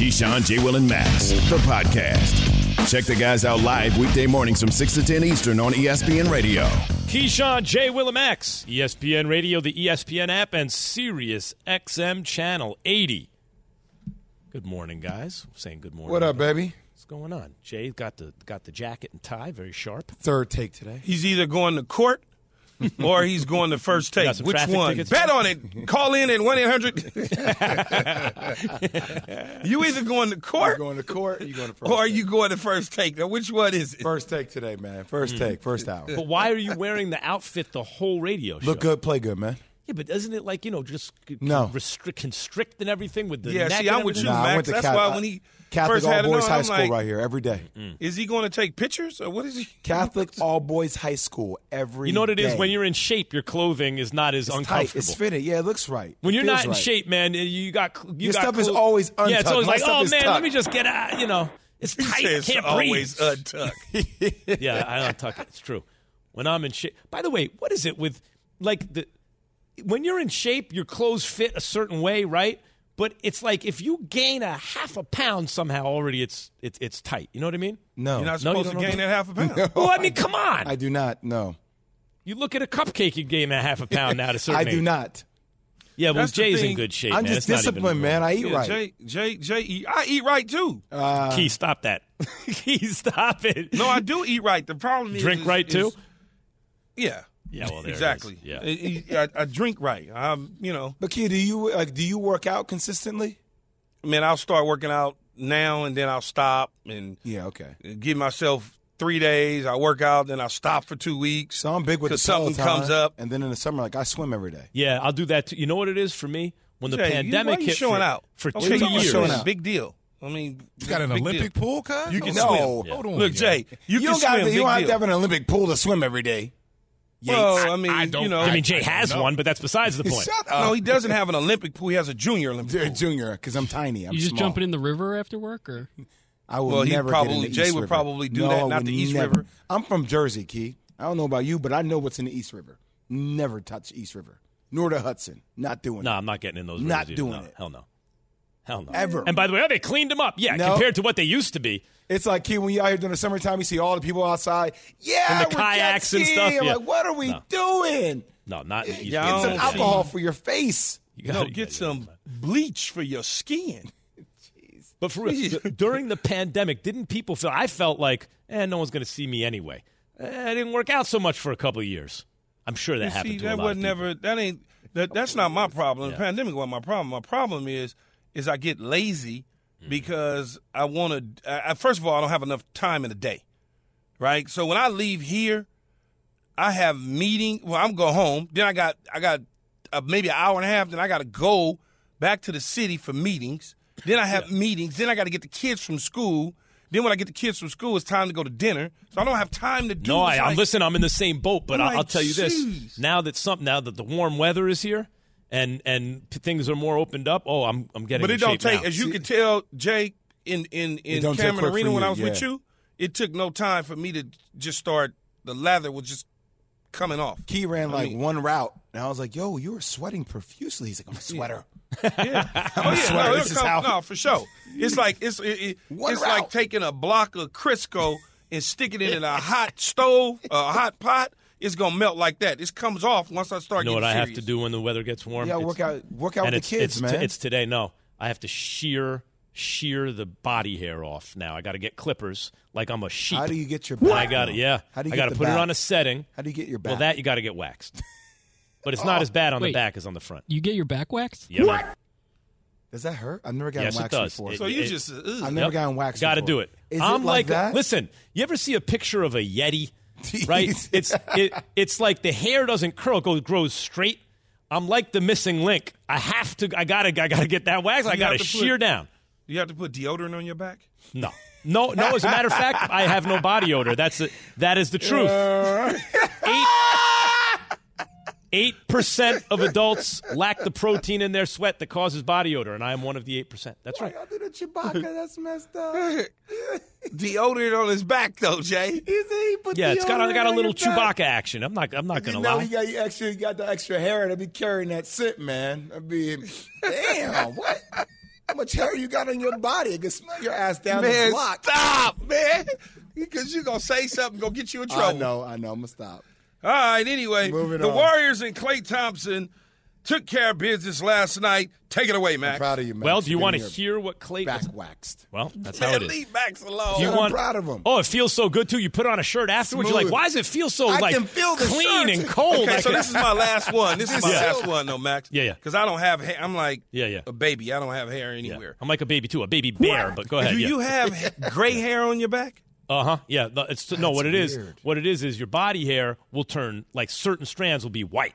Keyshawn, J. Will, and Max, the podcast. Check the guys out live weekday mornings from 6 to 10 Eastern on ESPN Radio. Keyshawn, J. Will, and Max, ESPN Radio, the ESPN app, and Sirius XM Channel 80. Good morning, guys. saying good morning. What up, baby? What's going on? Jay got the got the jacket and tie, very sharp. Third take today. He's either going to court or he's going to first take. Which traffic one? tickets? Bet on it. Call in at one eight hundred. You either going to You court going to court? You going to first? or are you going to first take. Now, which one is it? first take today, man? First hmm. take, first hour. But why are you wearing the outfit the whole radio show? Look good, play good, man. Yeah, but isn't it like you know just No. restrict, constrict and everything with the Yeah, neck see, I'm with you. Nah, I Max. went to That's Catholic, why when he Catholic first all had it boys on, high I'm school like, right here every day. Is he going to take pictures or what is he? Catholic all boys high school every. You know what it is? day. When you're in shape, your clothing is not as it's tight, uncomfortable. it's fitted. Yeah, it looks right. When you're not in right. shape, man, eh, you got you Your got stuff is clo- always Yeah, it's always My like, oh is man, let me just get out. You know, it's tight. says I can't always breathe. untucked. yeah, I don't tuck it. It's true. When I'm in shape. By the way, what is it with like the when you're in shape, your clothes fit a certain way, right? But it's like if you gain a half a pound somehow already, it's it's it's tight. You know what I mean? No, You're not No, you supposed to gain that? that half a pound. Well, I mean, come on. I do not. No, you look at a cupcake, you gain a half a pound now to a certain I do age. not. Yeah, well, That's Jay's in good shape. I'm man. just It's disciplined, man. I eat Yeah, right. Jay, Jay, Jay, eat, I eat right too. Uh, Key, stop that. Key, stop it. No, I do eat right. The problem is Drink right is- too. Yeah. Yeah, well, there it is. exactly. Yeah. I, I- I drink right. I'm, you know, but kid, do you like? Do you work out consistently? man, I'll start working out now and then I'll stop and Yeah. Okay. give myself three days. I work out, then I'll stop for two weeks. So I'm big with the 'Cause something Peloton, comes up. and then in the summer, like I swim every day. Yeah, I'll do that. Too. You know what it is for me when the Jay, you- pandemic why you hit showing for, out for Okay, two years. showing out. Big deal. I mean, You got an Olympic deal. pool, cuz? You can No. swim. Hold on. Look, yo. Jay, you, You, can don't got swim. to. big You don't have deal. to have an Olympic pool to swim every day. Well, I mean, I don't- you know, I mean, Jay I has know. one, but that's besides the point. Shut up. no, he doesn't have an Olympic pool. He has a junior Olympic pool. Junior, because I'm tiny. I'm You just small. jumping in the river after work, or I will Well, he'd never probably- get in the Jay East would River. probably do No, that, not the East never. River. I'm from Jersey, Key. I don't know about you, but I know what's in the East River. Never touch East River, nor the Hudson. Not doing No, it. No, I'm not getting in those. Not rivers either. doing No, it. Hell no. Hell no. Ever. And by the way, oh, they cleaned them up. Yeah, No. compared to what they used to be. It's like Key when you out here during the summertime, you see all the people outside. Yeah, And the kayaks and stuff, I'm yeah. like, what are we No. doing? No, not in the East Yeah, River. I Get some don't alcohol for your face. You No, gotta- get some bleach for your skin. But for real, during the pandemic, didn't people feel? I felt like, eh, no one's going to see me anyway. Eh, I didn't work out so much for a couple of years. I'm sure that You happened see, to a that lot was of people. never. That ain't. That, that's not my problem. Yeah. The pandemic wasn't my problem. My problem is, is I get lazy Mm-hmm. because I want to. I, first of all, I don't have enough time in the day, right? So when I leave here, I have meeting. Well, I'm go home. Then I got I got uh, maybe an hour and a half. Then I got to go back to the city for meetings. Then I have meetings. Then I got to get the kids from school. Then when I get the kids from school, it's time to go to dinner. So I don't have time to do. No, I, I'm like- listen. I'm in the same boat, but I'm I'll, I'll like, tell you this: now that some now that the warm weather is here, and and things are more opened up. Oh, I'm I'm getting. But in it don't shape take, now. as you can tell, Jay, in in in Cameron quick for Arena when you, I was with you, it took no time for me to just start. The lather was just coming off. Key ran I like mean- one route, and I was like, "Yo, you were sweating profusely." He's like, "I'm a sweater." Yeah. oh yeah, sweater. no, This is come, how- no, for sure. It's like it's it, it- it's route. like taking a block of Crisco and sticking it in a hot stove, a hot pot. It's gonna melt like that. It comes off once I start. You know what getting I have to do when the weather gets warm? Yeah, It's- work out, work out and with it's, the kids, it's, man. it's today. No, I have to shear shear the body hair off now. I got to get clippers like I'm a sheep. How do you get your back? I got it. Yeah. How do you I got to the put it on a setting. How do you get your back? Well, that you got to get waxed. But it's not oh, as bad on the back as on the front. you get your back waxed? Yeah, man. Does that hurt? I've never gotten Yes, it waxed does. before. It- So you it- just. ugh. I've never gotten waxed. Got to before. do it. Is I'm it like that? listen. You ever see a picture of a yeti? Right? it's it, it's like the hair doesn't curl; it goes grows straight. I'm like the missing link. I have to. I gotta. I gotta get that wax. I gotta to put- shear down. Do you have to put deodorant on your back? No. No, no. As a matter of fact, I have no body odor. That's that is the truth. Eight eight percent of adults lack the protein in their sweat that causes body odor, and I am one of the eight percent. That's right. I did a Chewbacca. That's messed up. deodorant on his back, though, Jay. He said he put Yeah, it's got a, got a little your back. Chewbacca action. I'm not. I'm not gonna know lie. he got you extra. He got the extra hair to be carrying that scent, man. I mean, damn, what? How much hair you got on your body? It can smell your ass down the block. stop, man. Because you're going to say something, going to get you in trouble. I know, I know. I'm gonna stop. All right, anyway, Moving the on. Warriors and Klay Thompson took care of business last night. Take it away, I'm Max. proud of you, Max. well, do you want to hear what Klay? back waxed? Well, that's how it is. leave Max alone. Do you I'm want? proud of him. Oh, it feels so good too. You put on a shirt afterwards. You're like, why does it feel so I like can feel the clean shirt. and cold? Okay, like so this is my last one. This is my Yeah. last one, though, Max. Yeah, yeah. Because I don't have hair. I'm like Yeah, yeah. a baby. I don't have hair Yeah. anywhere. I'm like a baby too, a baby bear. But go ahead. Do yeah. you have gray hair on your back? Uh huh. Yeah. the- It's no. What it is? weird. What it is is your body hair will turn like certain strands will be white.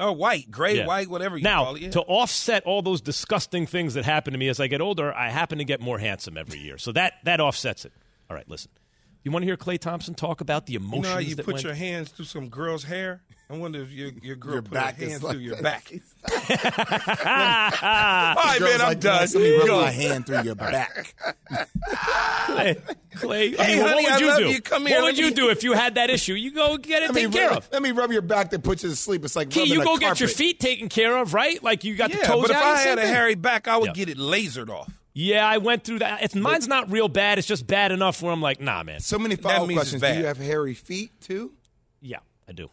Oh, white, gray, Yeah. white, whatever you now, call it. yeah. to offset all those disgusting things that happen to me as I get older, I happen to get more handsome every year. So that that offsets it. All right, listen. You want to hear Klay Thompson talk about the you emotions know how you put went? your hands through some girl's hair? I wonder if your, your girl Your put back her hands like through your that. back. All right, man, I'm like, done. Let me rub my hand through your back. Clay, Clay, I Hey, mean, honey, what I would you love do? you. Come here, what would let you do if you had that issue? You go get it Let me, taken care of. let me rub your back that puts you to sleep. It's like Key, rubbing you a go get your feet taken care of, right? Like you got the toes but if out. I had a hairy back, I would Yeah. get it lasered off. Yeah, I went through that. It's, mine's not real bad. It's just bad enough where I'm like, nah, man. So many That follow-up means it's questions. Do you bad. have hairy feet too? Yeah, I do.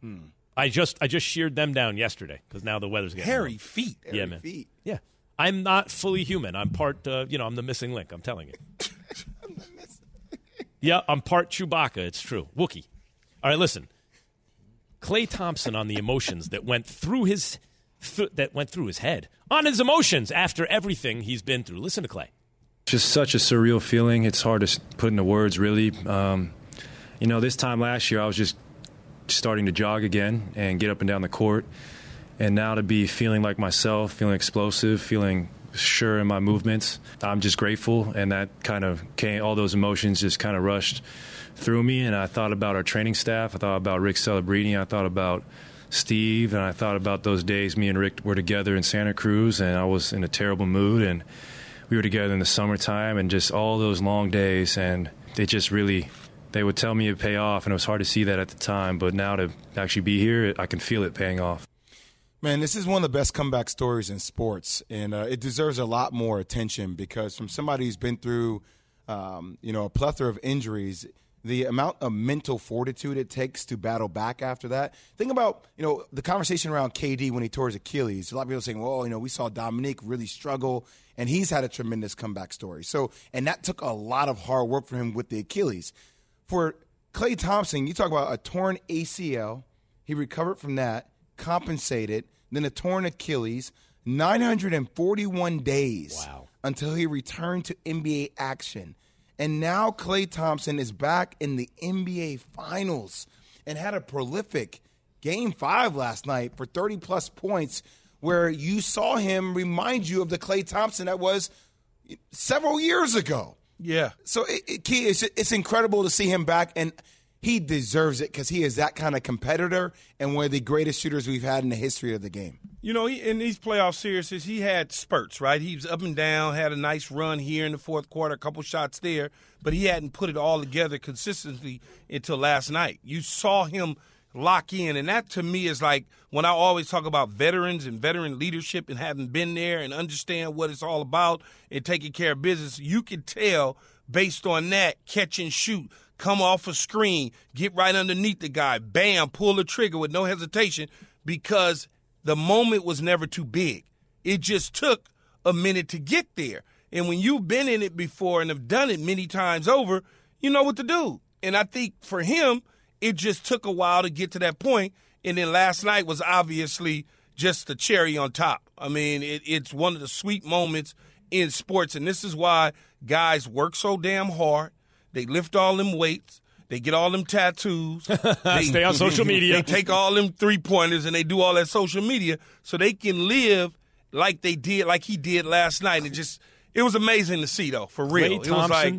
Hmm. I just I just sheared them down yesterday because now the weather's getting Hairy warm. feet. Yeah, Hairy man. feet. Yeah, I'm not fully human. I'm part. Uh, you know, I'm the missing link. I'm telling you. yeah, I'm part Chewbacca. It's true. Wookie. All right, listen. Klay Thompson on the emotions that went through his th- that went through his head on his emotions after everything he's been through. Listen to Klay. just such a surreal feeling. It's hard to put into words, really. Um, you know, this time last year, I was just starting to jog again and get up and down the court. And now to be feeling like myself, feeling explosive, feeling sure in my movements, I'm just grateful. And that kind of came, all those emotions just kind of rushed through me. And I thought about our training staff. I thought about Rick Celebrini. I thought about Steve. And I thought about those days me and Rick were together in Santa Cruz. And I was in a terrible mood. And we were together in the summertime and just all those long days and they just really they would tell me it pay off and it was hard to see that at the time but now to actually be here i can feel it paying off Man, this is one of the best comeback stories in sports, and uh, it deserves a lot more attention because from somebody who's been through, um, you know, a plethora of injuries, the amount of mental fortitude it takes to battle back after that. Think about, you know, the conversation around KD when he tore his Achilles. A lot of people saying, well, you know, we saw Dominique really struggle, and he's had a tremendous comeback story. So, and that took a lot of hard work for him with the Achilles. For Klay Thompson, you talk about a torn ACL. He recovered from that, compensated, then a torn Achilles, 941 days Wow. until he returned to NBA action. And now Klay Thompson is back in the NBA Finals and had a prolific game five last night for 30 plus points, where you saw him remind you of the Klay Thompson that was several years ago. Yeah. So, it, it, Key, it's, it's incredible to see him back, and he deserves it because he is that kind of competitor and one of the greatest shooters we've had in the history of the game. You know, he, in these playoff series, he had spurts, right? He was up and down, had a nice run here in the fourth quarter, a couple shots there, but he hadn't put it all together consistently until last night. You saw him lock in, and that to me is like when I always talk about veterans and veteran leadership and having been there and understand what it's all about and taking care of business. You can tell based on that catch and shoot, come off a screen, get right underneath the guy, bam, pull the trigger with no hesitation because the moment was never too big. It just took a minute to get there. And when you've been in it before and have done it many times over, you know what to do. And I think for him, it just took a while to get to that point. And then last night was obviously just the cherry on top. I mean, it, it's one of the sweet moments in sports. And this is why guys work so damn hard. They lift all them weights. They get all them tattoos. They Stay on social media. They take all them three pointers and they do all that social media so they can live like they did, like he did last night. And just it was amazing to see though, for real. Klay it was like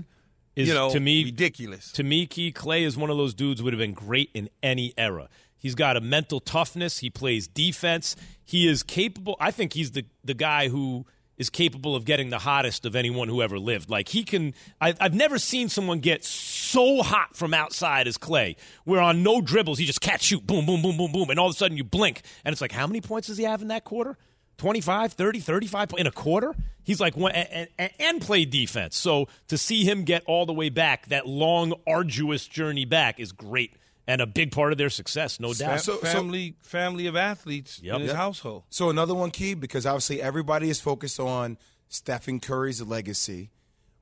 is you know to me ridiculous. To me, Key Klay is one of those dudes would have been great in any era. He's got a mental toughness. He plays defense. He is capable. I think he's the the guy who is capable of getting the hottest of anyone who ever lived. Like he can. I, I've never seen someone get so hot from outside as Klay, where on no dribbles he just catch shoot, boom, boom, boom, boom, boom, and all of a sudden you blink and it's like, how many points does he have in that quarter? 25, 30, 35 in a quarter. He's like and, and, and play defense. So to see him get all the way back, that long, arduous journey back is great and a big part of their success, no doubt. So- so- family family of athletes Yep. in his Yep. household. So another one key because obviously everybody is focused on Stephen Curry's legacy,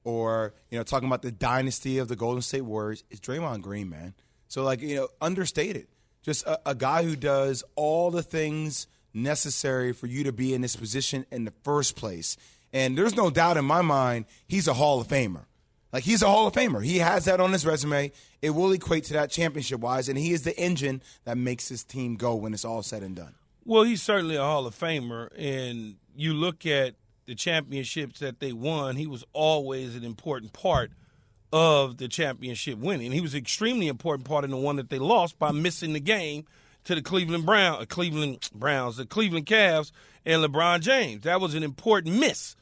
or you know talking about the dynasty of the Golden State Warriors. It's Draymond Green, man. So like you know understated, just a, a guy who does all the things necessary for you to be in this position in the first place. And there's no doubt in my mind he's a Hall of Famer. Like he's a Hall of Famer. He has that on his resume. It will equate to that championship wise, and he is the engine that makes his team go when it's all said and done. Well, he's certainly a Hall of Famer, and you look at the championships that they won. He was always an important part of the championship winning. He was an extremely important part in the one that they lost by missing the game to the Cleveland Brown, uh, Cleveland Browns, the Cleveland Cavs, and LeBron James. That was an important miss,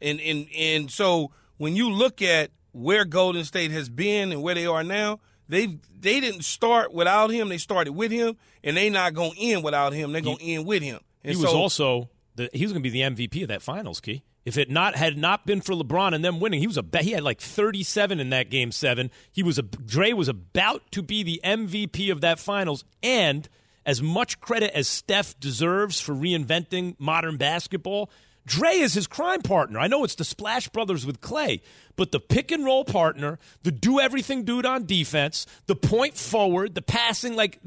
and and and so when you look at where Golden State has been and where they are now, they they didn't start without him. They started with him, and they not going to end without him. They're going to end with him. And he was so- also the, he was going to be the MVP of that finals. Key. If it not had not been for LeBron and them winning, he was a he had like 37 in that game seven. He was a Dre was about to be the MVP of that finals, and as much credit as Steph deserves for reinventing modern basketball. Dre is his crime partner. I know it's the Splash Brothers with Klay, but the pick and roll partner, the do everything dude on defense, the point forward, the passing, like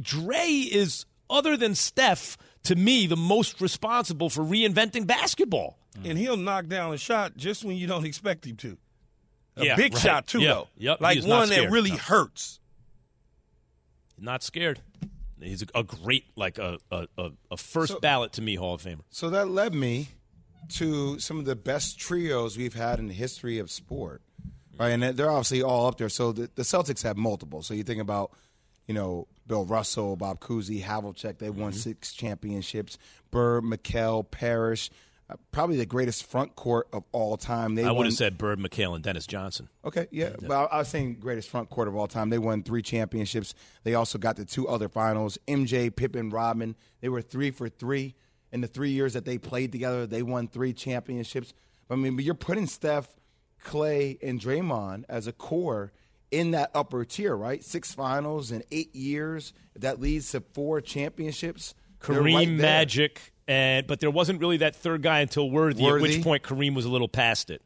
Dre is, other than Steph, to me, the most responsible for reinventing basketball. and he'll knock down a shot just when you don't expect him to. A Yeah, big right. shot too, Yeah. though. Yep, like one that really No. hurts. Not scared. He's a, a great, like a, a, a, first ballot to me Hall of Famer. So that led me to some of the best trios we've had in the history of sport, right? And they're obviously all up there. So the, the Celtics have multiple. So you think about, you know, Bill Russell, Bob Cousy, Havlicek. They Mm-hmm. won six championships. Bird, McHale, Parish, uh, probably the greatest front court of all time. They I would won- have said Bird, McHale, and Dennis Johnson. Okay, yeah, but I, I was saying greatest front court of all time. They won three championships. They also got the two other finals. MJ, Pippen, Rodman. They were three for three in the three years that they played together. They won three championships. But I mean, but you're putting Steph, Klay, and Draymond as a core in that upper tier, right? Six finals in eight years. That leads to four championships. Kareem right. Magic, and but there wasn't really that third guy until Worthy, at which point Kareem was a little past it.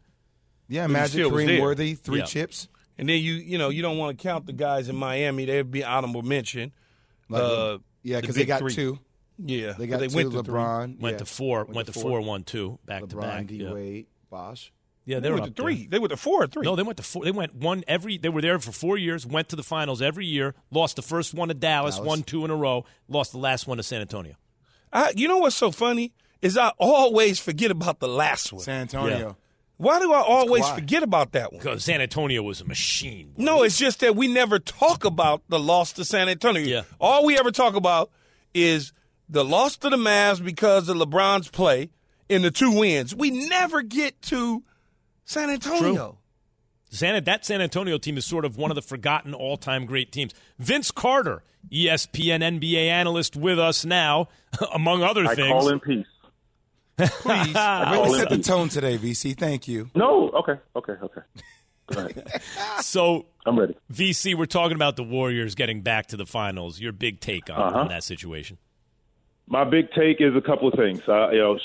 Yeah, he Magic, Kareem. Worthy, three Yeah. chips. And then you you know you don't want to count the guys in Miami. They'd be honorable mention. Like, Uh, yeah, the because they got three. two. Yeah, They got they two. went to three. LeBron Went yeah. to four, went, to to four, one, two, back to LeBron, back. D Yeah, Wade, Bosh. yeah They they were went up to there. three. They went to four or three. No, they went to four. They went one every. They were there for four years. Went to the finals every year. Lost the first one to Dallas. Dallas. Won two in a row. Lost the last one to San Antonio. I, you know what's so funny is I always forget about the last one. San Antonio. Yeah. Why do I always forget about that one? Because San Antonio was a machine. No, it's just that we never talk about the loss to San Antonio. Yeah. All we ever talk about is the loss to the Mavs because of LeBron's play in the two wins. We never get to San Antonio. San, that San Antonio team is sort of one of the forgotten all-time great teams. Vince Carter, ESPN NBA analyst, with us now, among other I things. call in peace. Please. I Way call to in set the peace. tone today, VC. Thank you. No, okay, okay, okay. So, I'm ready. VC, we're talking about the Warriors getting back to the finals. Your big take on, Uh-huh. on that situation? My big take is a couple of things. Uh, you know,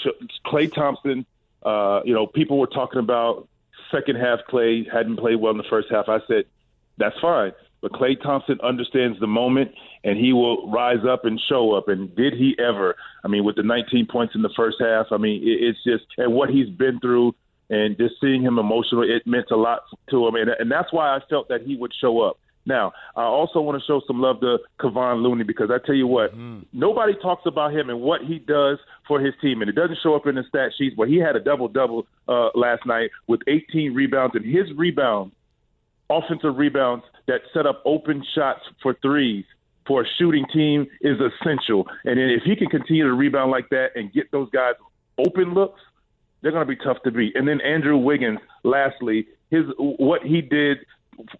Klay Thompson. Uh, you know, people were talking about second half. Klay hadn't played well in the first half. I said that's fine, but Klay Thompson understands the moment, and he will rise up and show up. And did he ever? I mean, with the 19 points in the first half, I mean, it's just and what he's been through, and just seeing him emotionally, it meant a lot to him, and, and that's why I felt that he would show up. Now, I also want to show some love to Kevon Looney because I tell you what, nobody talks about him and what he does for his team, and it doesn't show up in the stat sheets. But he had a double double uh, last night with 18 rebounds, and his rebounds, offensive rebounds that set up open shots for threes for a shooting team is essential. And then if he can continue to rebound like that and get those guys open looks, they're going to be tough to beat. And then Andrew Wiggins, lastly, his what he did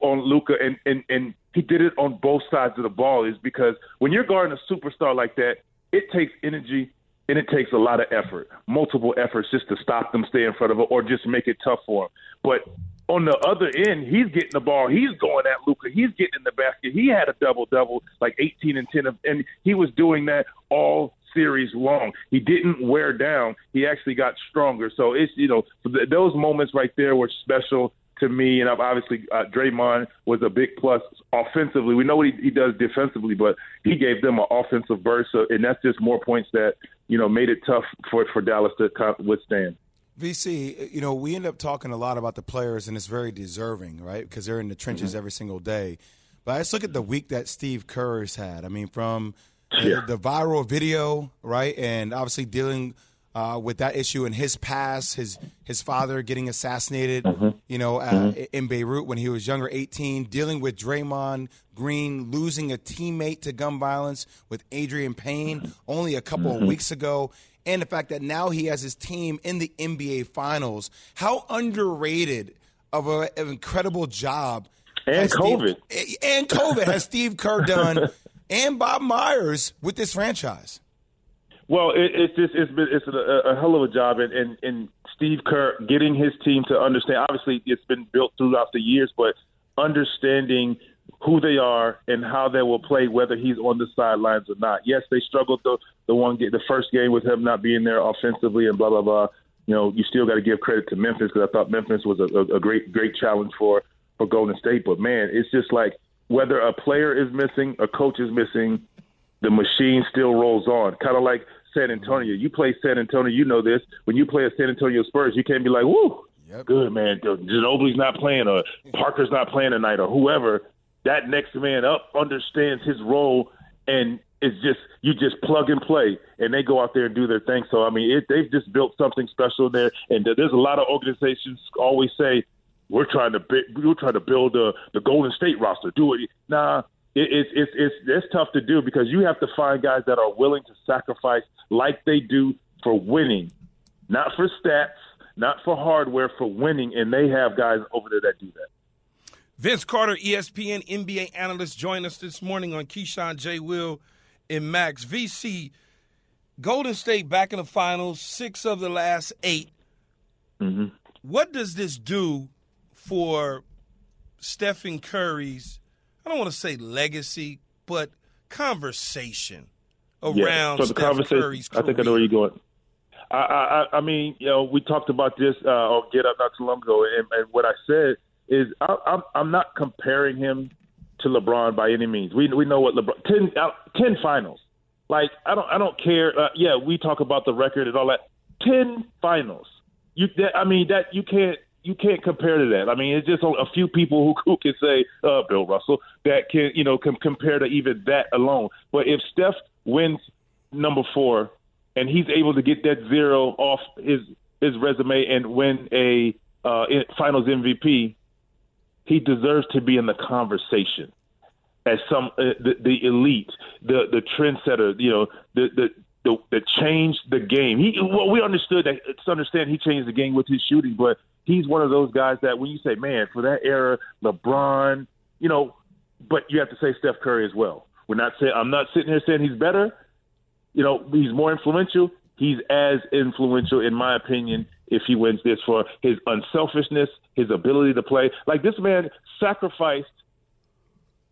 on Luka, and, and and he did it on both sides of the ball, is because when you're guarding a superstar like that, it takes energy and it takes a lot of effort, multiple efforts, just to stop them, stay in front of it, or just make it tough for him. But on the other end, he's getting the ball. He's going at Luka. He's getting in the basket. He had a double double, like 18 and 10, of, and he was doing that all series long. He didn't wear down. He actually got stronger. So it's you know those moments right there were special to me. And obviously uh, Draymond was a big plus offensively. We know what he, he does defensively, but he gave them an offensive burst, so, and that's just more points that you know made it tough for for Dallas to withstand. VC, you know, we end up talking a lot about the players, and it's very deserving, right? Because they're in the trenches Mm-hmm. every single day. But I just look at the week that Steve Kerr's had. I mean, from Yeah. the, the viral video, right, and obviously dealing uh, with that issue in his past, his his father getting assassinated, Mm-hmm. you know, uh, in Beirut when he was younger, 18, dealing with Draymond Green losing a teammate to gun violence with Adreian Payne only a couple Mm-hmm. of weeks ago, and the fact that now he has his team in the NBA Finals. How underrated of a, an incredible job And has Steve- COVID. and COVID has Steve Kerr done, and Bob Myers with this franchise. Well, it, it's just it's been it's a, a hell of a job, and, and and Steve Kerr getting his team to understand. Obviously, it's been built throughout the years, but understanding who they are and how they will play, whether he's on the sidelines or not. Yes, they struggled the the one the first game with him not being there offensively and blah blah blah. You know, you still got to give credit to Memphis because I thought Memphis was a, a, a great great challenge for for Golden State. But man, it's just like whether a player is missing, a coach is missing, the machine still rolls on. Kind of like San mm-hmm. Antonio. You play San Antonio, you know this. When you play a San Antonio Spurs, you can't be like, "Woo, good man." Ginobili's not playing, or Parker's not playing tonight, or whoever. That next man up understands his role, and it's just you just plug and play, and they go out there and do their thing. So I mean, it, they've just built something special there. And there's a lot of organizations always say, "We're trying to we're trying to build the the Golden State roster." Do it. Nah, it's it's it's it's tough to do because you have to find guys that are willing to sacrifice like they do for winning, not for stats, not for hardware, for winning, and they have guys over there that do that. Vince Carter, ESPN NBA analyst, joined us this morning on Keyshawn J. Will and Max VC. Golden State back in the finals, six of the last 8 mm-hmm. What does this do for Stephen Curry's? I don't want to say legacy, but conversation around yeah, so the Steph conversation. Curry's I think I know where you're going. I, I, I- mean, you know, we talked about this uh, on Get Up not too long ago, and, and what I said is I, I'm, I'm not comparing him to LeBron by any means. We we know what LeBron ten, uh, 10 finals. Like I don't I don't care. Uh, yeah, we talk about the record and all that. Ten finals. You that, I mean that you can't you can't compare to that. I mean it's just a few people who, who can say uh, Bill Russell that can you know com- compare to even that alone. But if Steph wins number four and he's able to get that zero off his his resume and win a uh, in- Finals MVP, he deserves to be in the conversation as some uh, the, the elite, the the trendsetter. You know, the the. The, the changed the game. He well, we understood that. It's understand he changed the game with his shooting, but he's one of those guys that when you say, man, for that era, LeBron, you know, but you have to say Steph Curry as well. We're not saying I'm not sitting here saying he's better. You know, he's more influential. He's as influential, in my opinion, if he wins this for his unselfishness, his ability to play. Like this man sacrificed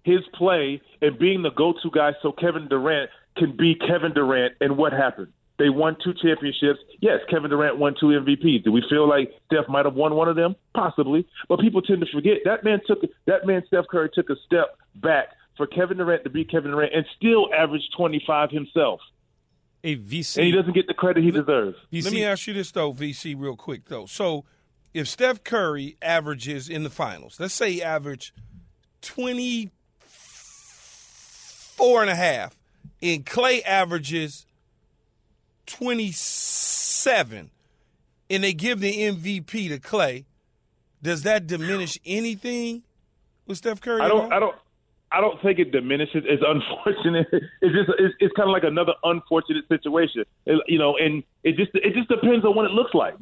his play and being the go-to guy so Kevin Durant can be Kevin Durant. And what happened? They won two championships. Yes, Kevin Durant won two MVPs. Do we feel like Steph might have won one of them? Possibly. But people tend to forget that man took that man Steph Curry took a step back for Kevin Durant to be Kevin Durant and still averaged 25 himself. A VC. And he doesn't get the credit he deserves. VC Let me ask you this though, VC, real quick though. So, if Steph Curry averages in the finals, let's say he averaged 24 and a half, and Klay averages 27, and they give the MVP to Klay, does that diminish anything with Steph Curry? I don't. I don't. I don't think it diminishes. It's unfortunate. It's just. It's, it's kind of like another unfortunate situation. It- you know, and it just. It just depends on what it looks like.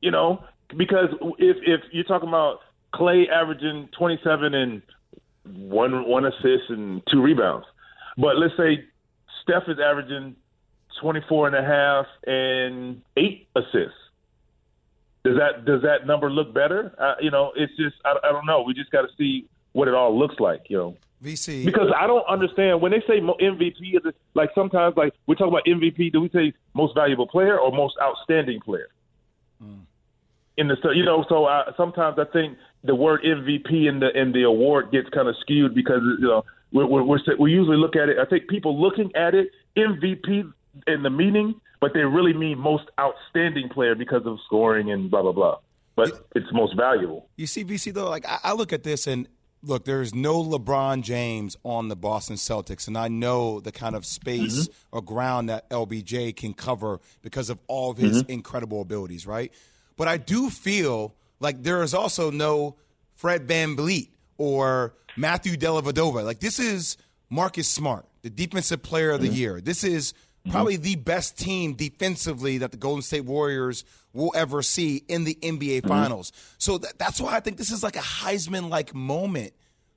You know, because if if you're talking about Klay averaging 27 and one one assist and two rebounds, but let's say Steph is averaging 24 and a half and eight assists. Does that does that number look better? Uh, you know, it's just I, I don't know. We just got to see what it all looks like. You know. VC. Because I don't understand when they say MVP. Is it, like sometimes, like we talk about MVP. Do we say most valuable player or most outstanding player? In the you know, so I, sometimes I think the word MVP in the in the award gets kind of skewed because you know we're, we're, we're we usually look at it. I think people looking at it MVP in the meaning, but they really mean most outstanding player because of scoring and blah blah blah. But it's most valuable. You see, VC though, like I, I look at this and look, there's no LeBron James on the Boston Celtics, and I know the kind of space Mm-hmm. or ground that LBJ can cover because of all of his Mm-hmm. incredible abilities, right? But I do feel like there is also no Fred VanVleet or Matthew Dellavedova. Like this is Marcus Smart, the defensive player of the year. This is Mm-hmm. probably the best team defensively that the Golden State Warriors will ever see in the NBA mm-hmm. Finals. So that, that's why I think this is like a Heisman like moment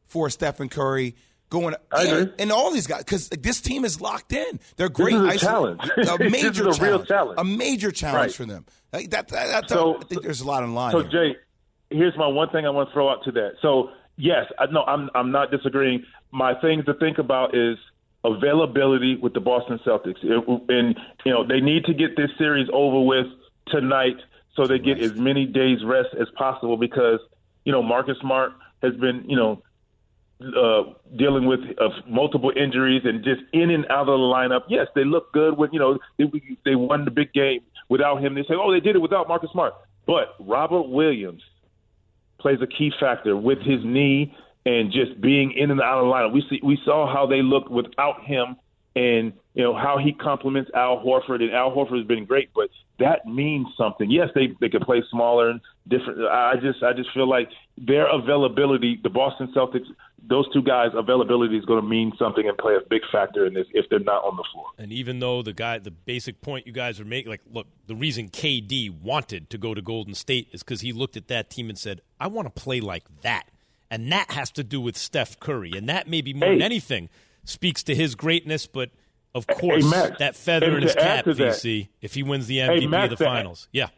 for Stephen Curry going I and, agree. and all these guys because this team is locked in. They're great. is a challenge. a This major is a real challenge. A major challenge Right. for them. Like that, that, that- So- I think there's a lot in line. So here. Jay, here's my one thing I want to throw out to that. So yes, I no, I'm I'm not disagreeing. My thing to think about is availability with the Boston Celtics, It- and you know they need to get this series over with tonight so they get as many days rest as possible because you know Marcus Smart has been you know uh, dealing with uh, multiple injuries and just in and out of the lineup. Yes, they look good when you know they, they won the big game without him. They say, oh, they did it without Marcus Smart. But Robert Williams plays a key factor with his knee and just being in and out of the lineup. We see we saw how they looked without him, and you know how he complements Al Horford, and Al Horford has been great, but that means something. Yes, they they could play smaller and different. I just I just feel like their availability, the Boston Celtics, those two guys' availability is going to mean something and play a big factor in this if they're not on the floor. And even though the guy, the basic point you guys are making, like, look, the reason KD wanted to go to Golden State is because he looked at that team and said, "I want to play like that," and that has to do with Steph Curry, and that maybe more than anything speaks to his greatness. But of course, Max, that feather in his cap, that- VC, if he wins the MVP Max, of the finals, yeah.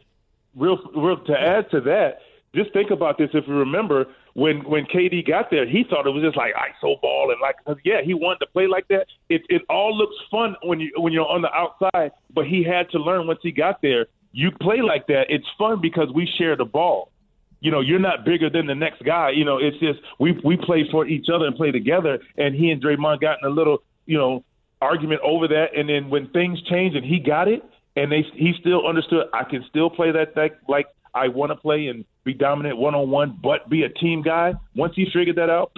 real, real to add to that, just think about this. If you remember, when when KD got there, he thought it was just like ISO ball and like yeah, he wanted to play like that. It it all looks fun when you when you're on the outside, but he had to learn once he got there. You play like that. It's fun because we share the ball. You know, you're not bigger than the next guy. You know, it's just we we play for each other and play together. And he and Draymond got in a little, you know, argument over that. And then when things changed and he got it, and they he still understood I can still play that that like I want to play and be dominant one on one, but be a team guy. Once he figured that out,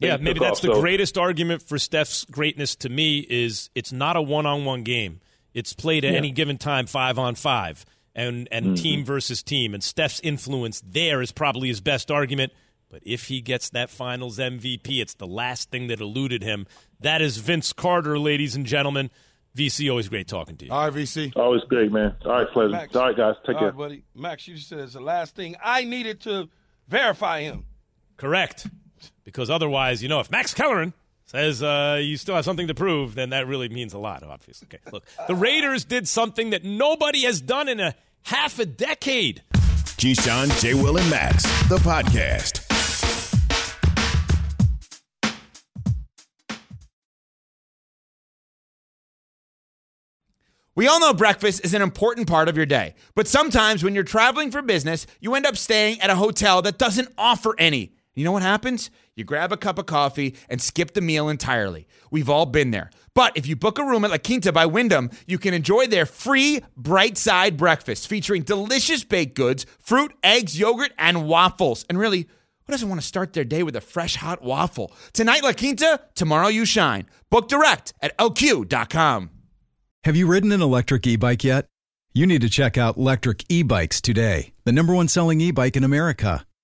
Yeah, maybe that's off. the So- greatest argument for Steph's greatness to me is it's not a one-on-one game. It's played at any given time 5 on 5 and and Mm-hmm. team versus team and Steph's influence there is probably his best argument. But if he gets that finals MVP, it's the last thing that eluded him. That is Vince Carter, ladies and gentlemen. VC always great talking to you. All right, VC. Always great, man. All right, pleasure. Max. All right, guys, take All care. right, buddy. Max, you said it's the last thing I needed to verify him. Correct. Because otherwise, you know, if Max Kellerman says uh, you still have something to prove, then that really means a lot, obviously. Okay, look, the Raiders did something that nobody has done in a half a decade. Keyshawn, J. Will, and Max, the podcast. We all know breakfast is an important part of your day, but sometimes when you're traveling for business, you end up staying at a hotel that doesn't offer any. You know what happens? You grab a cup of coffee and skip the meal entirely. We've all been there. But if you book a room at La Quinta by Wyndham, you can enjoy their free bright side breakfast featuring delicious baked goods, fruit, eggs, yogurt, and waffles. And really, Who doesn't want to start their day with a fresh hot waffle? Tonight, La Quinta, tomorrow, you shine. Book direct at lq.com. Have you ridden an electric e bike yet? You need to check out Lectric E Bikes today, the number one selling e bike in America.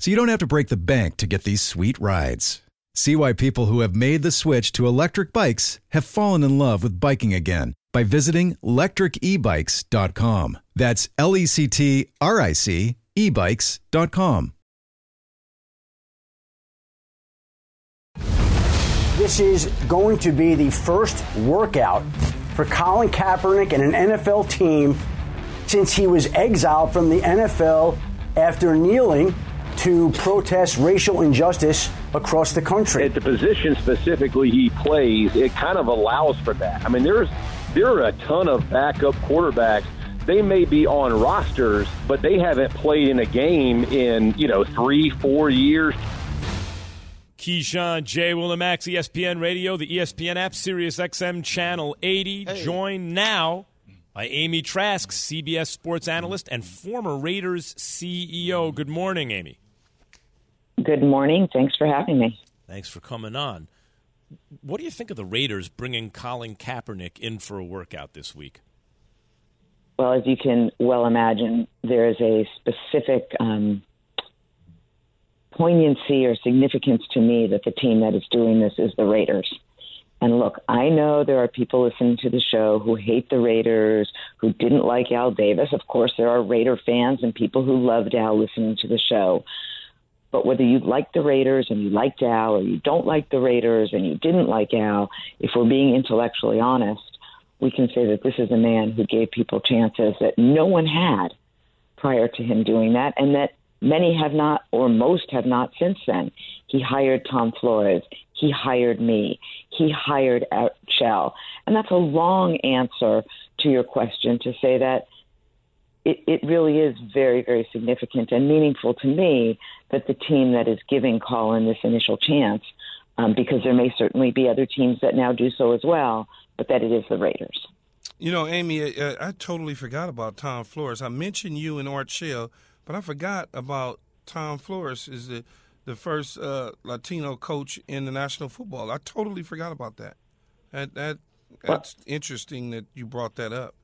so you don't have to break the bank to get these sweet rides. See why people who have made the switch to electric bikes have fallen in love with biking again by visiting lectricebikes.com. That's L E C T R I C ebikes.com. This is going to be the first workout for Colin Kaepernick and an NFL team since he was exiled from the NFL after kneeling to protest racial injustice across the country. At the position specifically he plays, it kind of allows for that. I mean, there's there are a ton of backup quarterbacks. They may be on rosters, but they haven't played in a game in you know three, four years. Keyshawn, J. Will and Max, ESPN Radio, the ESPN app, Sirius XM Channel 80. Join now by Amy Trask, CBS sports analyst and former Raiders CEO. Good morning, Amy. Good morning. Thanks for having me. Thanks for coming on. What do you think of the Raiders bringing Colin Kaepernick in for a workout this week? Well, as you can well imagine, there is a specific um, poignancy or significance to me that the team that is doing this is the Raiders. And look, I know there are people listening to the show who hate the Raiders, who didn't like Al Davis. Of course, there are Raider fans and people who loved Al listening to the show. But whether you like the Raiders and you liked Al, or you don't like the Raiders and you didn't like Al, if we're being intellectually honest, we can say that this is a man who gave people chances that no one had prior to him doing that, and that many have not, or most have not since then. He hired Tom Flores. He hired me. He hired Shell. And that's a long answer to your question to say that it, it really is very, very significant and meaningful to me that the team that is giving Colin this initial chance, um, because there may certainly be other teams that now do so as well, but that it is the Raiders. You know, Amy, I, I totally forgot about Tom Flores. I mentioned you and Art Shell, but I forgot about Tom Flores is the the first uh, Latino coach in the National Football. I totally forgot about that. That that that's well, interesting that you brought that up.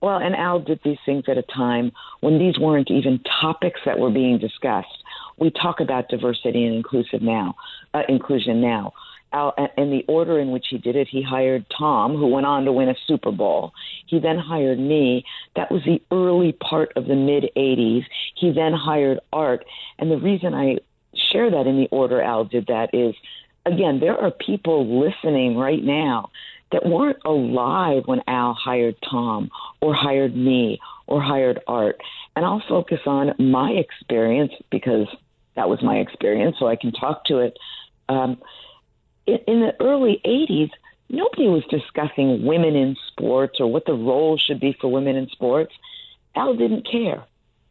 Well, and Al did these things at a time when these weren't even topics that were being discussed. We talk about diversity and inclusive now, uh, inclusion now. Al, in the order in which he did it, he hired Tom, who went on to win a Super Bowl. He then hired me. That was the early part of the mid 80s. He then hired Art. And the reason I share that in the order Al did that is, again, there are people listening right now that weren't alive when Al hired Tom or hired me or hired Art. And I'll focus on my experience because that was my experience, so I can talk to it. Um, in, the early 80s, nobody was discussing women in sports or what the role should be for women in sports. Al didn't care.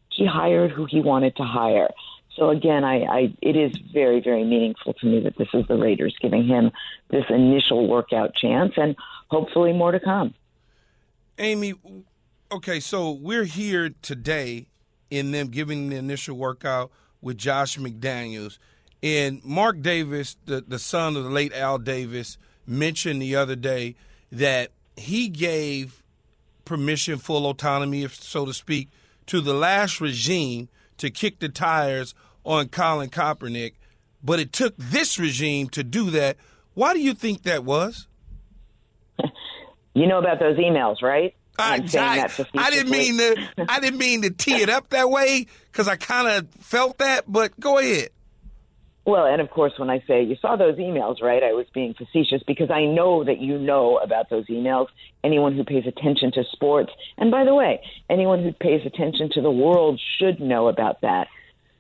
He hired who he wanted to hire. So again, I, I it is very, very meaningful to me that this is the Raiders giving him this initial workout chance, and hopefully more to come. Amy, okay, so we're here today in them giving the initial workout with Josh McDaniels. And Mark Davis, the, the son of the late Al Davis, mentioned the other day that he gave permission, full autonomy, if so to speak, to the last regime to kick the tires on Colin Kaepernick, but it took this regime to do that. Why do you think that was? You know about those emails, right? I, I, I didn't mean to. I didn't mean to tee it up that way because I kind of felt that. But go ahead. Well, and of course, when I say you saw those emails, right, I was being facetious because I know that you know about those emails. Anyone who pays attention to sports, and by the way, anyone who pays attention to the world should know about that.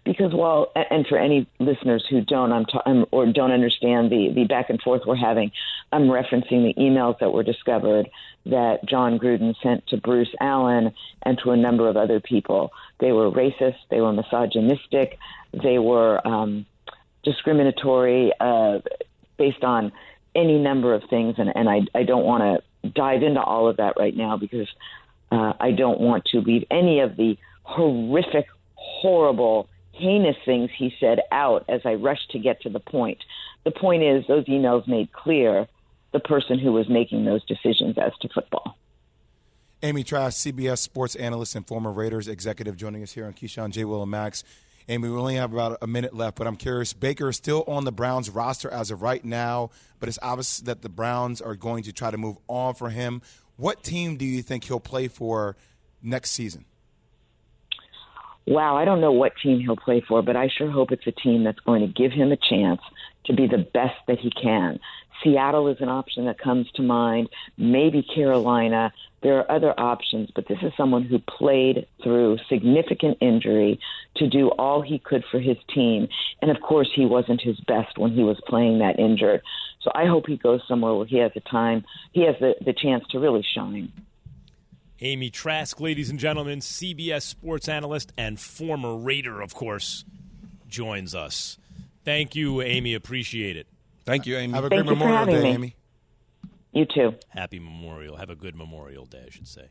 because well, and for any listeners who don't, I'm, ta- I'm or don't understand the the back and forth we're having, I'm referencing the emails that were discovered that Jon Gruden sent to Bruce Allen and to a number of other people. They were racist, they were misogynistic, they were um, discriminatory uh, based on any number of things, and, and I, I don't want to dive into all of that right now because uh, I don't want to leave any of the horrific, horrible, heinous things he said out as I rush to get to the point. The point is, those emails made clear the person who was making those decisions as to football. Amy Trask, CBS sports analyst and former Raiders executive, joining us here on Keyshawn J. Will and Max. Amy, we only have about a minute left, but I'm curious. Baker is still on the Browns roster as of right now, but it's obvious that the Browns are going to try to move on for him. What team do you think he'll play for next season? Wow, I don't know what team he'll play for, but I sure hope it's a team that's going to give him a chance to be the best that he can. Seattle is an option that comes to mind, maybe Carolina. There are other options, but this is someone who played through significant injury to do all he could for his team. And of course, he wasn't his best when he was playing that injured. So I hope he goes somewhere where he has the time, he has the, the chance to really shine. Amy Trask, ladies and gentlemen, CBS sports analyst and former Raider, of course, joins us. Thank you, Amy. Appreciate it. Thank you, Amy. Have a Thank great Memorial Day, me. Amy. You too. Happy Memorial. Have a good Memorial Day, I should say.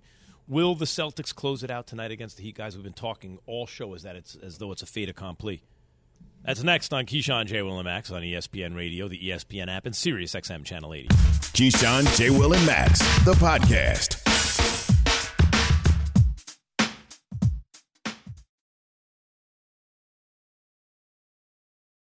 Will the Celtics close it out tonight against the Heat? Guys, we've been talking all show as that it's as though it's a fait accompli. That's next on Keyshawn J. Will and Max on ESPN Radio, the ESPN app, and Sirius XM Channel 80. Keyshawn, J. Will, and Max, the podcast.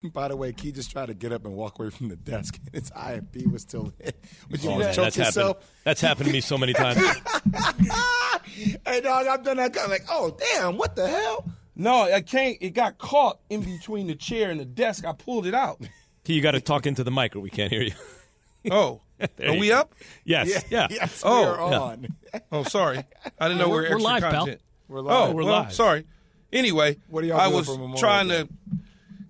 By the way, Key just tried to get up and walk away from the desk, and his IFB was still lit. Would you Oh, just man, choke that's yourself? happened. That's happened to me so many times. hey, dog, I've done that. I'm like, oh, damn, what the hell? No, I can't. It got caught in between the chair and the desk. I pulled it out. T, you got to talk into the mic or we can't hear you. Oh, are you we go. up? Yes. Yeah. Yes, Oh, we are yeah. Oh, sorry. I didn't know we We're- were we're extra live, pal. We're Oh. We're well, live. sorry. Anyway, What are y'all I was for Memorial trying Day? to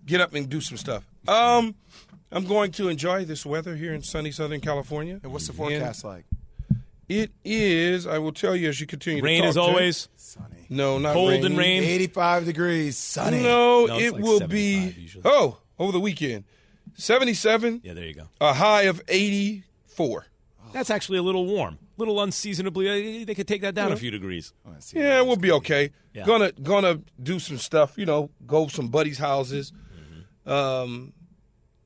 get up and do some stuff. Um, I'm going to enjoy this weather here in sunny Southern California. And what's the And forecast like? It is. I will tell you as you continue. Rain to as talk, Jay. always. Sunny. No, not Cold rainy. and rain. 85 degrees, sunny. No, No, it like will be. usually. Oh, over the weekend, 77. Yeah, there you go. A high of 84. That's actually a little warm, a little unseasonably. uh, They could take that down a few degrees. Oh, Yeah, we'll be okay. Yeah. Gonna gonna do some stuff. You know, go some buddies' houses, Mm-hmm. Um,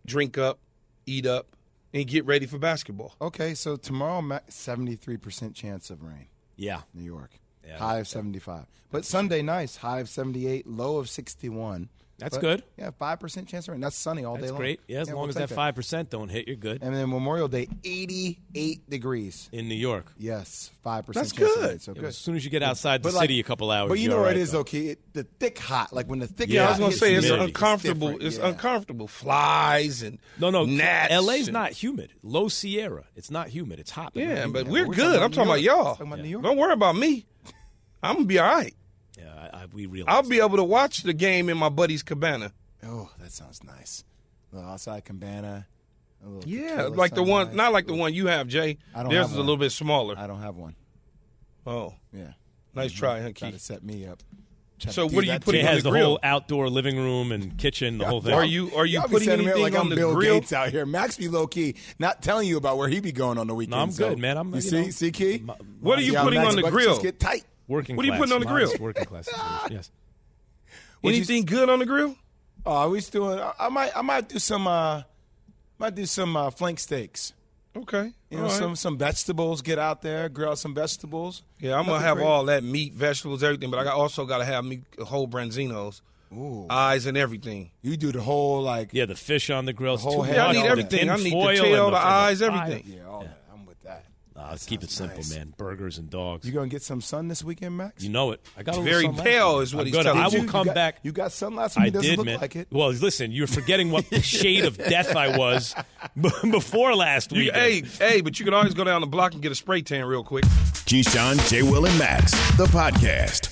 drink up, eat up, and get ready for basketball. Okay, so tomorrow, 73% chance of rain, Yeah. New York. Yeah. high of 75. But Sunday, nice. High of 78, low of 61. That's But, good. Yeah, 5% chance of rain. That's sunny all day long. That's long. great. Yeah, as we'll long as that five percent don't hit, you're good. And then Memorial Day, 88 degrees. In New York. Yes, 5% That's chance of good. rain. So Yeah, good. As soon as you get outside the like- city a couple hours. But you know all what right, it is, though. though, Key? The thick hot, like when the thick Yeah, I was gonna say it's humidity. uncomfortable. different, It's yeah. uncomfortable. Flies and No, no. gnats. LA's and- not humid. Low Sierra. It's not humid. It's hot. Yeah, but we're we're good. I'm talking about y'all. Talking about New York. Don't worry about me. I'm gonna be all right. Yeah, I, I, we realize. I'll be able to watch the game in my buddy's cabana. Oh, that sounds nice. A little outside cabana. a little Yeah, like the one, nice. not like the one you have, Jay. I don't Theirs have is a little bit smaller. I don't have one. Oh, Yeah. nice mm-hmm. try, huh, Try to set me up. Try So what are you putting Jay to on has the the, grill? whole outdoor living room and kitchen, the whole thing. Are you are you Y'all putting anything like on I'm the Bill grill? Gates out here. Max be low key, not telling you about where he be going on the weekend. I'm so- good, man. I'm- you, you see, know, see, key. my- What are you See how putting Max on the grill? just Get tight. Working What are you class. putting on the grill? Working class. Yes. What'd you- Anything good on the grill? Oh, we doing. I, I might, I might do some, uh, might do some uh, flank steaks. Okay, You know, all right. some some vegetables. Get out there, grill out some vegetables. Yeah, I'm gonna have crazy. all that meat, vegetables, everything. But I also got to have me whole branzinos, Ooh, eyes and everything. you do the whole like. Yeah, the fish on the grill. The whole too head. Yeah, I need everything. The I need the tinfoil tail, and the and eyes, everything. Yeah, all that. Nah, let's keep it simple, man. Burgers and dogs. You gonna get some sun this weekend, Max? You know it. I got a Very sun pale last week. is what I'm he's gonna- telling I you. will You come got- back. You got sun last week. I It doesn't did, look man. like it. Well, listen, you're forgetting what shade of death I was before last week. hey, hey, but you can always go down the block and get a spray tan real quick. Keyshawn, J. Will, and Max, the podcast.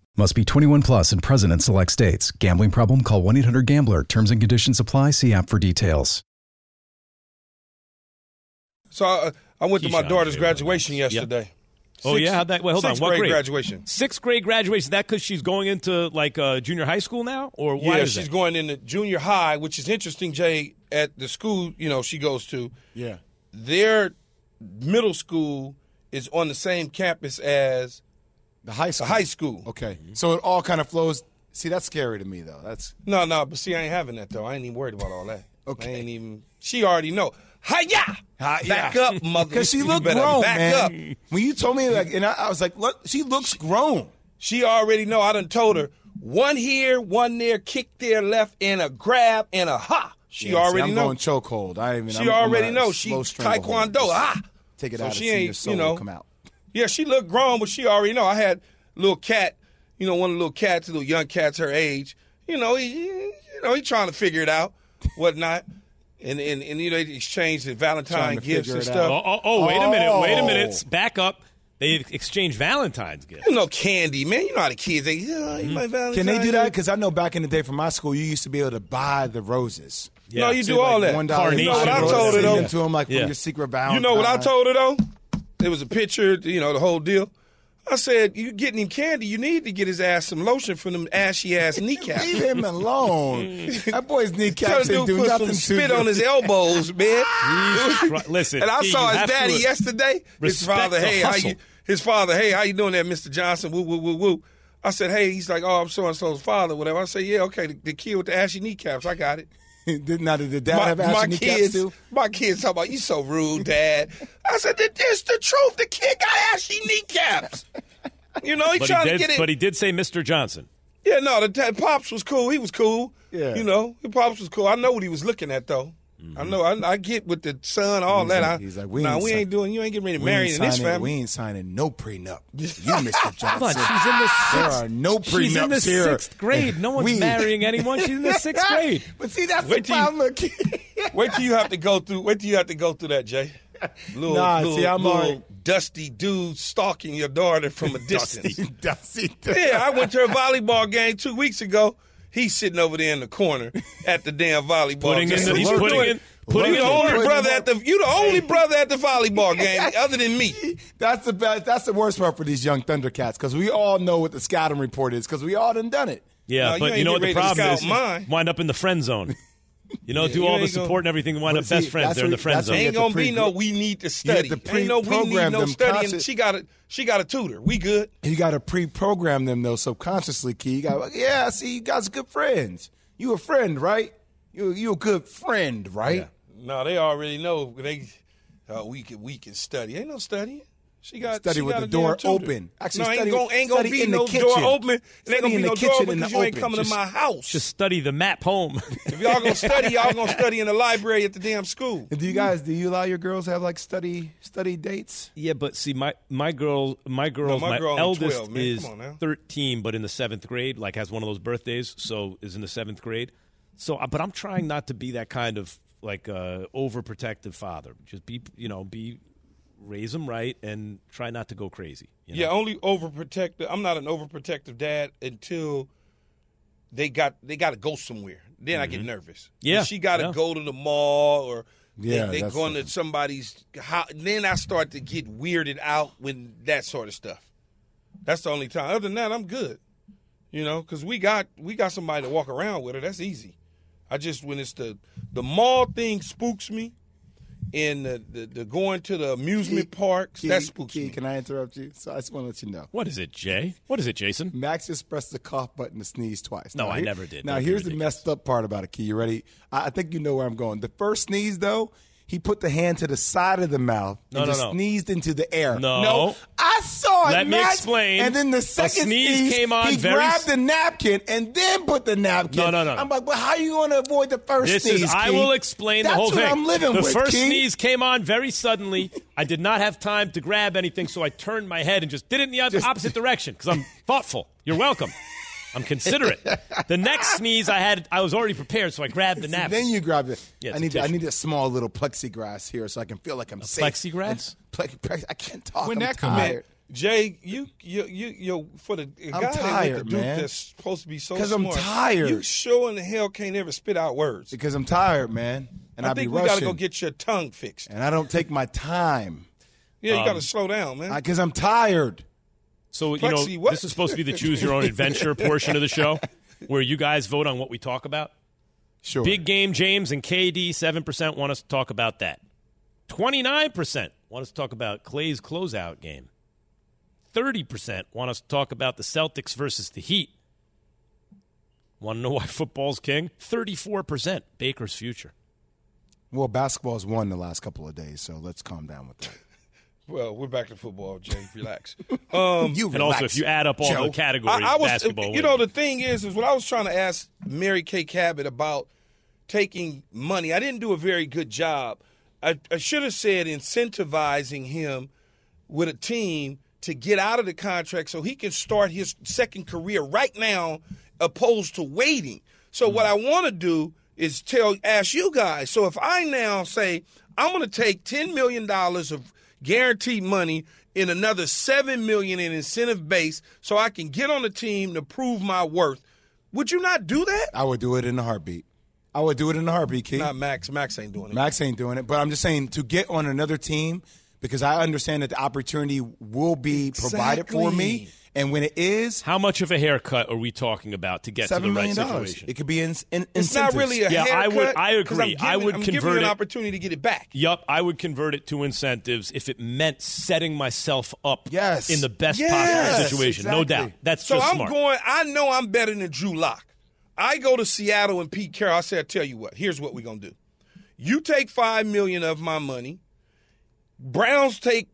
Must be 21 plus and present in select states. Gambling problem? Call 1 800 Gambler. Terms and conditions apply. See app for details. So I, I went to my Keyshawn, daughter's J. Will. graduation yesterday. Oh Sixth- yeah, how'd that? Wait, hold on. sixth What grade grade? graduation. Sixth grade graduation. Is that because she's going into like uh, junior high school now, or why yeah, is she's that? going into junior high, which is interesting, Jay. At the school, you know, she goes to, Yeah. their middle school is on the same campus as The high the school. high school. Okay. So it all kind of flows. See, that's scary to me, though. That's No, no, but see, I ain't having that though. I ain't even worried about all that. Okay. I ain't even. She already know. Hiya! Hi- Back up, mother. because she looked grown, back man. up. When you told me, like, and I, I was like, look, she looks grown. She already know. I done told her one here, one there, kick there, left, and a grab and a ha. She Yeah, see, already I'm know. going chokehold. I ain't even. She I'm, I'm already know. She taekwondo. Ah, Take it So out. she ain't, you know. come out. Yeah, she looked grown, but she already know. I had a little cat, you know, one of the little cats, little young cats her age. You know, he, he- you know, he trying to figure it out, whatnot. And and, and you know, they exchanged the Valentine Trying gifts and stuff. Oh, oh, oh, wait a minute. Wait a Oh. minute. Back up. They exchanged Valentine's gifts. You know, candy, man. You know how the kids they. Oh, you mm-hmm. my Valentine. Can they do that? Because I know back in the day from my school, you used to be able to buy the roses. No, you So, do like, all that. One dollar. You know what I told her Send though? them to them like Yeah. from your secret Valentine. You know what I told her though? It was a picture, you know, the whole deal. I said, "You getting him candy? You need to get his ass some lotion from them ashy ass kneecaps." Leave him alone. that boy's kneecaps didn't do put nothing some to spit you. on his elbows, man. Listen, and I Key, saw his daddy yesterday. His father, the hey, how you? His father, hey, how you doing there, Mister Johnson? Woo, woo, woo, woo. I said, hey, he's like, oh, I'm so and so's father, whatever. I said, yeah, okay, the, the kid with the ashy kneecaps, I got it. Did not did the dad my, have my kids, too? my kids talk about you so rude, Dad. I said, "This is the truth. The kid got ashy kneecaps. You know, he But trying he, to get it. but he did say Mr. Johnson. yeah, no, the dad, pops was cool. He was cool. Yeah. you know, the pops was cool. I know what he was looking at though. I mm-hmm. know. I, I get with the son, all He's that. like- I, he's like, we nah, ain't we sign- ain't doing. You ain't getting ready to We marry ain't in this family. We ain't signing no prenup. You, Mr. Johnson. Come she's in the There sixth. are no prenups She's in the here. sixth grade. No one's We- marrying anyone. She's in the sixth grade. But see, that's Wait the till you- Wait till you have to go through. Wait till you have to go through that, Jay. Little, Nah, little, see, I'm little already- dusty dude stalking your daughter from a distance. Dusty, Dusty. Yeah, I went to a volleyball game two weeks ago. He's sitting over there in the corner at the damn volleyball Putting game. in the- he's you putting doing? in- putting you in the the- only brother at the you the only brother at the volleyball game other than me. That's the best. That's the worst part for these young Thundercats because we all know what the scouting report is because we all done done it. Yeah, No, you but you, ain't know what get the ready to problem scout is? mine. Wind up in the friend zone. You know, Yeah, do all the ain't gonna- support and everything. Wind up But see, best friends. that's They're in the what- friend that's what zone. Ain't have to gonna be no we need to study. to Ain't no we need no them studying. constant- She got a she got a tutor. We good. You got to pre-program them though subconsciously. Key, you got like, yeah. See, you guys are good friends. You a friend, right? You you a good friend, right? No, they already know they uh, we can we can study. Ain't no studying. She got Study she with got the door open. Actually, no, ain't study- gonna, ain't gonna study be in the no kitchen. door open. It ain't gonna in be the no kitchen door in the because you ain't open. coming Just- to my house. Just study the map home. if y'all gonna study, y'all gonna study in the library at the damn school. And do you guys do you allow your girls to have like study study dates? Yeah, but see, my my girl, my girl, my my, girl eldest 12, is Come on now. thirteen, but in the seventh grade, like has one of those birthdays, so is in the seventh grade. So, uh, but I'm trying not to be that kind of like uh, overprotective father. Just be, you know, be raise them right and try not to go crazy. you know? Yeah, only overprotective. I'm not an overprotective dad until they got they got to go somewhere. Then I get nervous. When Mm-hmm. Yeah, she got to yeah. go to the mall or Yeah, they, they that's going the- to somebody's. How, then I start to get weirded out when that sort of stuff. That's the only time. Other than that, I'm good. You know, because we got we got somebody to walk around with her. That's easy. I just when it's the the mall thing spooks me, and the the, the going to the amusement parks Key, that spooks Key, me. Can I interrupt you? So I just want to let you know. What is it, Jay? What is it, Jason? Max just pressed the cough button to sneeze twice. No, Now, I here- never did. Now Don't be here's the messed up part about it, Key. You ready? I, I think you know where I'm going. The first sneeze, though, he put the hand to the side of the mouth No, and no, just no. sneezed into the air. No. no I saw it. Let me explain. And then the second sneeze sneeze came on He very grabbed the napkin and then put the napkin. No, no, no. I'm like, well, how are you going to avoid the first This sneeze? is. I will explain That's the whole what thing. I'm living the with. first Key. sneeze came on very suddenly. I did not have time to grab anything, so I turned my head and just did it in the other opposite direction because I'm thoughtful. You're welcome. I'm considerate. The next sneeze I had, I was already prepared, so I grabbed the napkin. Then you grab it. Yeah, it's I a need I need a small little plexiglass here so I can feel like I'm safe. plexiglass? And Plex, plex, I can't talk. When I'm that come tired. in, Jay, you you you you for the a I'm guy that went tired, to Duke man. that's supposed to be so 'Cause I'm tired. You sure in the hell can't ever spit out words. Because I'm tired, man. And I be rushed. I think we rushing. gotta go get your tongue fixed. And I don't take my time. Yeah, you Um, gotta slow down, man. Because I'm tired. So you Plexi, know, what? this is supposed to be the choose your own adventure portion of the show, where you guys vote on what we talk about. Sure. Big game, James and KD. Seven percent want us to talk about that. Twenty-nine percent want us to talk about Klay's closeout game. Thirty percent want us to talk about the Celtics versus the Heat. Want to know why football's king? Thirty-four percent Baker's future. Well, basketball's won the last couple of days, so let's calm down with that. Well, we're back to football, Jay. Relax. Um, You And also, if you add up all Joe. the categories, I, I was, basketball. you know, the thing is, is what I was trying to ask Mary Kay Cabot about taking money. I didn't do a very good job. I, I should have said incentivizing him with a team to get out of the contract so he can start his second career right now, opposed to waiting. So what I want to do is tell, ask you guys. So if I now say I'm going to take ten million dollars of guaranteed money in another seven million in incentive base, so I can get on the team to prove my worth, would you not do that? I would do it in a heartbeat. I would do it in a heartbeat, Keith. Not Max. Max ain't doing it. Max ain't doing it, but I'm just saying to get on another team because I understand that the opportunity will be provided for me, Exactly. And when it is, How much of a haircut are we talking about to get to the right million dollars, situation? it could be in, in It's not incentives. really a Yeah, I would- I agree. I'm I would I'm convert you an it- opportunity to get it back. Yup, I would convert it to incentives if it meant setting myself up Yes. in the best Yes, possible situation. No doubt. That's So just I'm smart. going. I know I'm better than Drew Lock. I go to Seattle and Pete Carroll. I say, I tell you what. Here's what we're gonna do. You take five million of my money. Browns take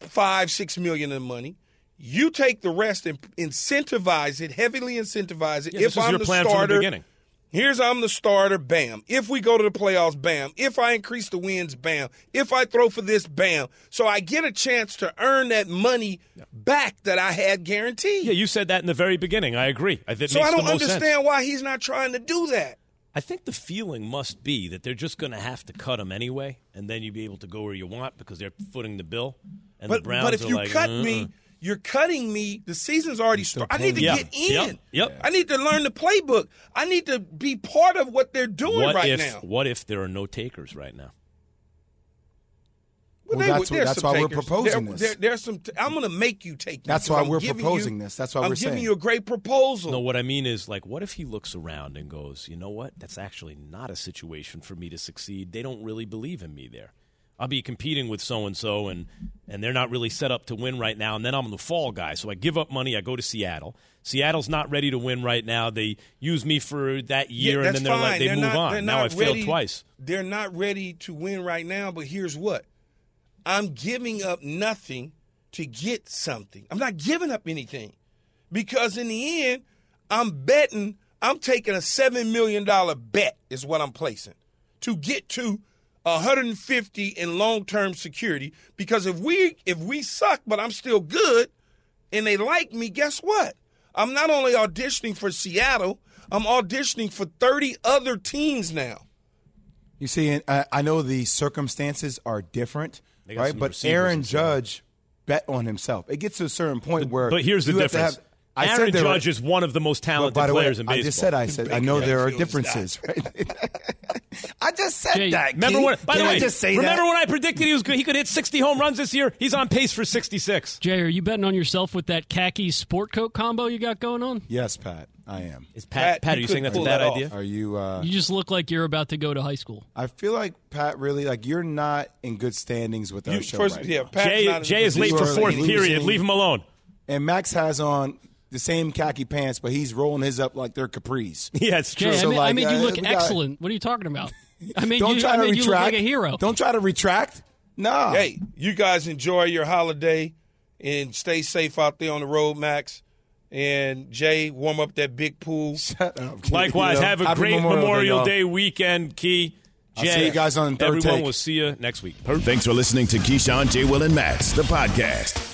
five, six million of money. You take the rest and incentivize it, heavily incentivize it. Yeah, if I'm your the plan from the starter, beginning. Here's I'm the starter, bam. If we go to the playoffs, bam. If I increase the wins, bam. If I throw for this, bam. So I get a chance to earn that money back that I had guaranteed. yeah, you said that in the very beginning. I agree. I so I don't the understand sense. why he's not trying to do that. I think the feeling must be that they're just going to have to cut him anyway, and then you'll be able to go where you want because they're footing the bill. And But the Browns but if are you like, cut "Uh-uh." me, you're cutting me. The season's already started. I need to Yeah. get in. Yep. Yep. I need to learn the playbook. I need to be part of what they're doing what right if now. what if there are no takers right now? Well, they- that's, there's that's some why we're proposing There- this. there- there's some. I'm going to make you take. That's why I'm we're proposing you- this. That's why I'm we're giving saying. you a great proposal. No, what I mean is like, what if he looks around and goes, you know what? That's actually not a situation for me to succeed. They don't really believe in me there. I'll be competing with so and so, and and they're not really set up to win right now. And then I'm the fall guy, so I give up money. I go to Seattle. Seattle's not ready to win right now. They use me for that year, Yeah, and then they're like they They're move not- on. Now I failed twice. They're not ready to win right now, but here's what. I'm giving up nothing to get something. I'm not giving up anything. Because in the end, I'm betting, I'm taking a $7 million bet, is what I'm placing, to get to 150 in long-term security. Because if we if we suck, but I'm still good, and they like me, guess what? I'm not only auditioning for Seattle, I'm auditioning for 30 other teams now. You see, and I, I know the circumstances are different, right? But Aaron. Judge bet on himself. It gets to a certain point where but here's the you have to difference. have- I Aaron said Judge were- is one of the most talented by the way, players in baseball. I just said I said I know there are differences. Right? I just said Jay, that. Remember Keith. when? By Can the I way, just say remember that? when I predicted he was good? He could hit 60 home runs this year. He's on pace for 66. Jay, are you betting on yourself with that khaki sport coat combo you got going on? Yes, Pat, I am. Is Pat? Pat, are you saying that's a bad idea? Are you? Uh, You just look like you're about to go to high school. I feel like Pat really like you're not in good standings with our You- show first- right yeah, now. Pat's Jay, not Jay is late for fourth period. Leave him alone. And Max has on the same khaki pants, but he's rolling his up like they're capris. Yeah, it's true. I, So, made, I like, made you uh, look got- excellent. What are you talking about? I made Don't you, try I to made you look retract. like a hero. Don't try to retract. No. Hey, you guys enjoy your holiday and stay safe out there on the road, Max. And Jay, warm up that big pool. Shut up. Keith. Likewise, You know, have a great Memorial, y'all. Day, weekend, Key. I'll Jay, see you guys on third Everyone take. will see you next week. Thanks for listening to Keyshawn, J. Will, and Max, the podcast.